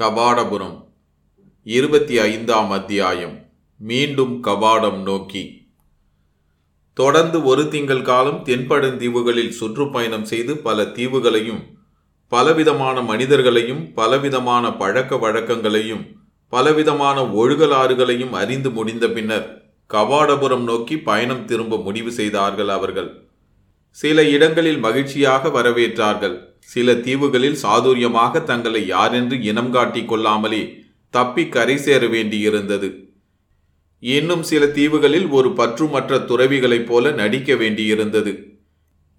கபாடபுரம் இருபத்தி ஐந்தாம் அத்தியாயம். மீண்டும் கபாடம் நோக்கி. தொடர்ந்து ஒரு திங்கள் காலம் தென்படுந்தீவுகளில் சுற்றுப்பயணம் செய்து பல தீவுகளையும் பலவிதமான மனிதர்களையும் பலவிதமான பழக்க வழக்கங்களையும் பலவிதமான ஒழுகலாறுகளையும் அறிந்து முடிந்த பின்னர் கபாடபுரம் நோக்கி பயணம் திரும்ப முடிவு செய்தார்கள் அவர்கள். சில இடங்களில் மகிழ்ச்சியாக வரவேற்றார்கள். சில தீவுகளில் சாதுரியமாக தங்களை யாரென்று இனம் காட்டிக் கொள்ளாமலே தப்பி கரை சேர வேண்டியிருந்தது. இன்னும் சில தீவுகளில் ஒரு பற்றுமற்ற துறவிகளைப் போல நடிக்க வேண்டியிருந்தது.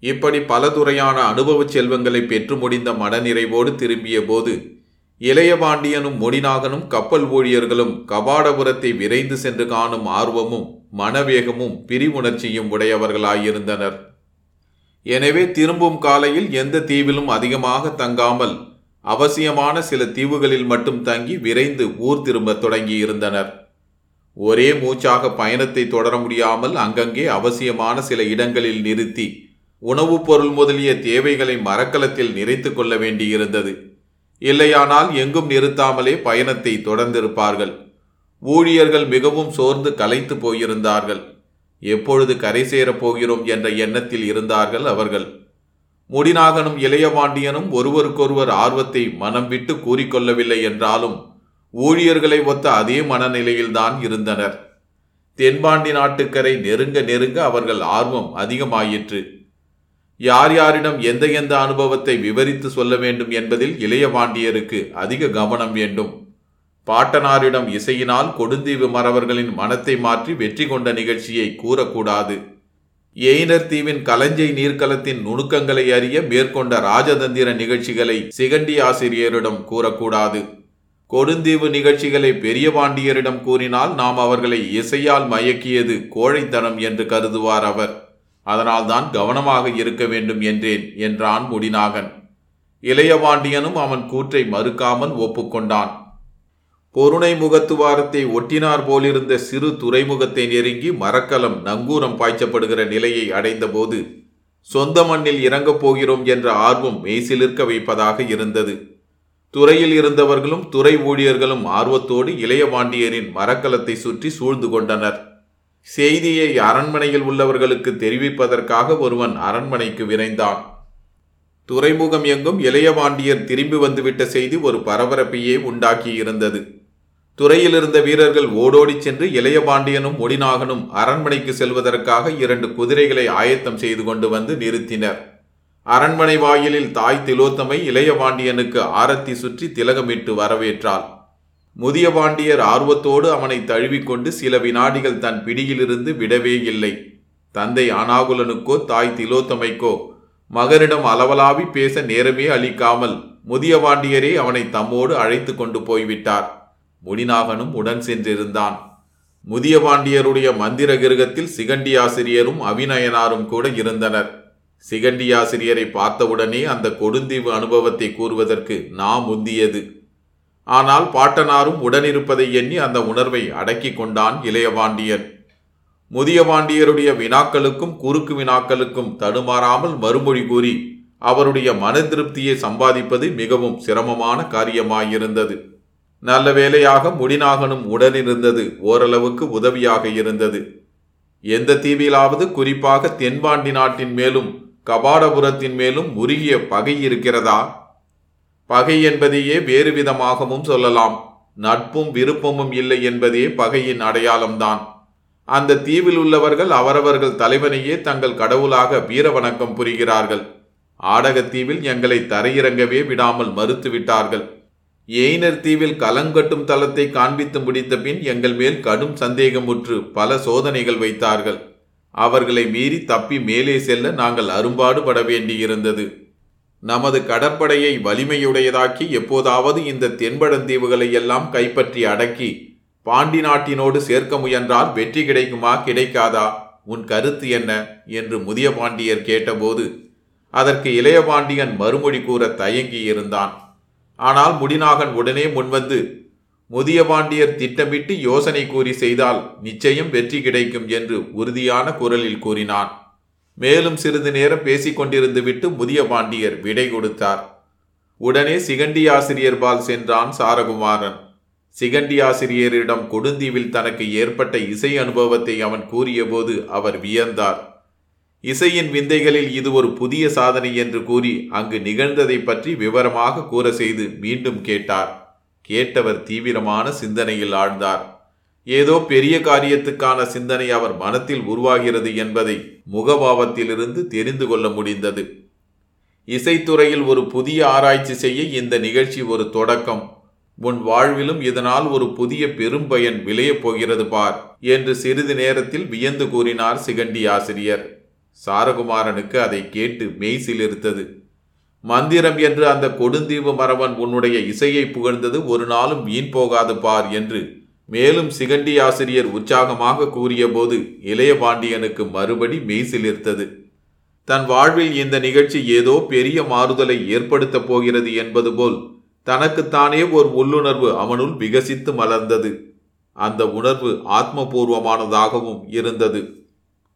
இப்படி பல துறையான அனுபவச் செல்வங்களை பெற்று முடிந்த மனநிறைவோடு திரும்பிய போது இளையபாண்டியனும் முடிநாகனும் கப்பல் ஊழியர்களும் கபாடபுரத்தை விரைந்து சென்று காணும் ஆர்வமும் மனவேகமும் பிரிவுணர்ச்சியும் உடையவர்களாயிருந்தனர். எனவே திரும்பும் காலையில் எந்த தீவிலும் அதிகமாக தங்காமல் அவசியமான சில தீவுகளில் மட்டும் தங்கி விரைந்து ஊர் திரும்பத் தொடங்கியிருந்தனர். ஒரே மூச்சாக பயணத்தை தொடர முடியாமல் அங்கங்கே அவசியமான சில இடங்களில் நிறுத்தி உணவுப் பொருள் முதலிய தேவைகளை மரக்கலத்தில் நிறைத்து கொள்ள வேண்டியிருந்தது. இல்லையானால் எங்கும் நிறுத்தாமலே பயணத்தை தொடர்ந்திருப்பார்கள். ஊழியர்கள் மிகவும் சோர்ந்து கலைத்து போயிருந்தார்கள். எப்பொழுது கரை சேரப் போகிறோம் என்ற எண்ணத்தில் இருந்தார்கள் அவர்கள். முடிநாகனும் இளையபாண்டியனும் ஒருவருக்கொருவர் ஆர்வத்தை மனம் விட்டு கூறிக்கொள்ளவில்லை என்றாலும் ஊழியர்களை ஒத்த அதே மனநிலையில்தான் இருந்தனர். தென்பாண்டி நாட்டுக்கரை நெருங்க நெருங்க அவர்கள் ஆர்வம் அதிகமாயிற்று. யார் யாரிடம் எந்த எந்த அனுபவத்தை விவரித்து சொல்ல வேண்டும் என்பதில் இளையபாண்டியருக்கு அதிக கவனம் வேண்டும். பாட்டனாரிடம் இசையினால் கொடுந்தீவு மறவர்களின் மனத்தை மாற்றி வெற்றி கொண்ட நிகழ்ச்சியை கூறக்கூடாது. எயினர் தீவின் கலஞ்சை நீர்க்கலத்தின் நுணுக்கங்களை அறிய மேற்கொண்ட ராஜதந்திர நிகழ்ச்சிகளை சிகண்டி ஆசிரியரிடம் கூறக்கூடாது. கொடுந்தீவு நிகழ்ச்சிகளை பெரிய பாண்டியரிடம் கூறினால் நாம் அவர்களை இசையால் மயக்கியது கோழைத்தனம் என்று கருதுவார் அவர். அதனால்தான் கவனமாக இருக்க வேண்டும் என்றேன் என்றான் முடிநாகன். இளையபாண்டியனும் அவன் கூற்றை மறுக்காமல் ஒப்புக்கொண்டான். பொருணை முகத்துவாரத்தை ஒட்டினார் போலிருந்த சிறு துறைமுகத்தை நெருங்கி மரக்கலம் நங்கூரம் பாய்ச்சப்படுகிற நிலையை அடைந்தபோது சொந்த மண்ணில் இறங்கப் போகிறோம் என்ற ஆர்வம் மெய்சிலிருக்க வைப்பதாக இருந்தது. துறையில் இருந்தவர்களும் துறை ஊழியர்களும் ஆர்வத்தோடு இளையபாண்டியரின் மரக்கலத்தை சுற்றி சூழ்ந்து கொண்டனர். செய்தியை அரண்மனையில் உள்ளவர்களுக்கு தெரிவிப்பதற்காக ஒருவன் அரண்மனைக்கு விரைந்தான். துறைமுகம் எங்கும் இளையபாண்டியர் திரும்பி வந்துவிட்ட செய்தி ஒரு பரபரப்பையே உண்டாக்கியிருந்தது. துறையில் இருந்த வீரர்கள் ஓடோடி சென்று இளையபாண்டியனும் ஒடிநாகனும் அரண்மனைக்கு செல்வதற்காக இரண்டு குதிரைகளை ஆயத்தம் செய்து கொண்டு வந்து நிறுத்தினர். அரண்மனை வாயிலில் தாய் திலோத்தமை இளையபாண்டியனுக்கு ஆரத்தி சுற்றி திலகமிட்டு வரவேற்றாள். முதிய பாண்டியர் ஆர்வத்தோடு அவனை தழுவிக்கொண்டு சில வினாடிகள் தன் பிடியிலிருந்து விடவே இல்லை. தந்தை அனாகுலனுக்கோ தாய் திலோத்தமைக்கோ மகனிடம் அளவலாவி பேச நேரமே அளிக்காமல் முதிய பாண்டியரே அவனை தம்மோடு அழைத்து கொண்டு போய்விட்டார். முனிநாகனும் உடன் சென்றிருந்தான். முதிய பாண்டியருடைய மந்திர கிருகத்தில் சிகண்டி ஆசிரியரும் அபிநயனாரும் கூட இருந்தனர். சிகண்டி ஆசிரியரை பார்த்தவுடனே அந்த கொடுந்தீவு அனுபவத்தை கூறுவதற்கு நாம் முந்தியது. ஆனால் பாட்டனாரும் உடனிருப்பதை எண்ணி அந்த உணர்வை அடக்கி கொண்டான் இளையபாண்டியன் முதிய பாண்டியருடைய வினாக்களுக்கும் குறுக்கு வினாக்களுக்கும் தடுமாறாமல் மறுமொழி கூறி அவருடைய மன திருப்தியை சம்பாதிப்பது மிகவும் சிரமமான காரியமாயிருந்தது. நல்ல வேலையாக முடிநாகனும் உடனிருந்தது ஓரளவுக்கு உதவியாக இருந்தது. எந்த தீவிலாவது குறிப்பாக தென்பாண்டி நாட்டின் மேலும் கபாடபுரத்தின் மேலும் உருகிய பகை இருக்கிறதா? பகை என்பதையே வேறு விதமாகவும் சொல்லலாம். நட்பும் விருப்பமும் இல்லை என்பதே பகையின் அடையாளம்தான். அந்த தீவில் உள்ளவர்கள் அவரவர்கள் தலைவனையே தங்கள் கடவுளாக வீர வணக்கம் புரிகிறார்கள். ஆடகத்தீவில் எங்களை தரையிறங்கவே விடாமல் மறுத்து விட்டார்கள் எய்னர் தீவில் கலங்கட்டும் தளத்தை காண்பித்து முடித்த பின் எங்கள் மேல் கடும் சந்தேகமுற்று பல சோதனைகள் வைத்தார்கள். அவர்களை மீறி தப்பி மேலே செல்ல நாங்கள் அரும்பாடுபட வேண்டியிருந்தது. நமது கடற்படையை வலிமையுடையதாக்கி எப்போதாவது இந்த தென்படந்தீவுகளை எல்லாம் கைப்பற்றி அடக்கி பாண்டி நாட்டினோடு சேர்க்க முயன்றால் வெற்றி கிடைக்குமா கிடைக்காதா உன் கருத்து என்ன? என்று முதிய பாண்டியர் கேட்டபோது அதற்கு இளைய பாண்டியன் மறுமொழி கூற தயங்கி இருந்தான் ஆனால் முடிநாகன் உடனே முன்வந்து முதிய பாண்டியர் திட்டமிட்டு யோசனை கூறி செய்தால் நிச்சயம் வெற்றி கிடைக்கும் என்று உறுதியான குரலில் கூறினான். மேலும் சிறிது நேரம் பேசிக்கொண்டிருந்து விட்டு முதிய பாண்டியர் விடை கொடுத்தார். உடனே சிகண்டி ஆசிரியர்பால் சென்றான் சாரகுமாரன். சிகண்டி ஆசிரியரிடம் கொடுந்தீவில் தனக்கு ஏற்பட்ட இசை அனுபவத்தை அவன் கூறியபோது அவர் வியந்தார். இசையின் விந்தைகளில் இது ஒரு புதிய சாதனை என்று கூறி அங்கு நிகழ்ந்ததை பற்றி விவரமாக கூற செய்து மீண்டும் கேட்டார். கேட்டவர் தீவிரமான சிந்தனையில் ஆழ்ந்தார். ஏதோ பெரிய காரியத்துக்கான சிந்தனை அவர் மனத்தில் உருவாகிறது என்பதை முகபாவத்திலிருந்து தெரிந்து கொள்ள முடிந்தது. இசைத்துறையில் ஒரு புதிய ஆராய்ச்சி செய்ய இந்த நிகழ்ச்சி ஒரு தொடக்கம். உன் வாழ்விலும் இதனால் ஒரு புதிய பெரும் பயன் விளையப் போகிறது பார் என்று சிறிது நேரத்தில் வியந்து கூறினார் சிகண்டி ஆசிரியர் சாரகுமாரனுக்கு அதை கேட்டு மெய்சிலிருத்தது மந்திரம் என்று அந்த கொடுந்தீவு மரவன் உன்னுடைய இசையை புகழ்ந்தது ஒரு நாளும் வீண் போகாது பார் என்று மேலும் சிகண்டி ஆசிரியர் உற்சாகமாக கூறியபோது இளைய பாண்டியனுக்கு மறுபடி மெய்சிலிர்த்தது தன் வாழ்வில் இந்த நிகழ்ச்சி ஏதோ பெரிய மாறுதலை ஏற்படுத்தப் போகிறது என்பது போல் தனக்குத்தானே ஒரு உள்ளுணர்வு அவனுள் விகசித்து மலர்ந்தது. அந்த உணர்வு ஆத்மபூர்வமானதாகவும் இருந்தது.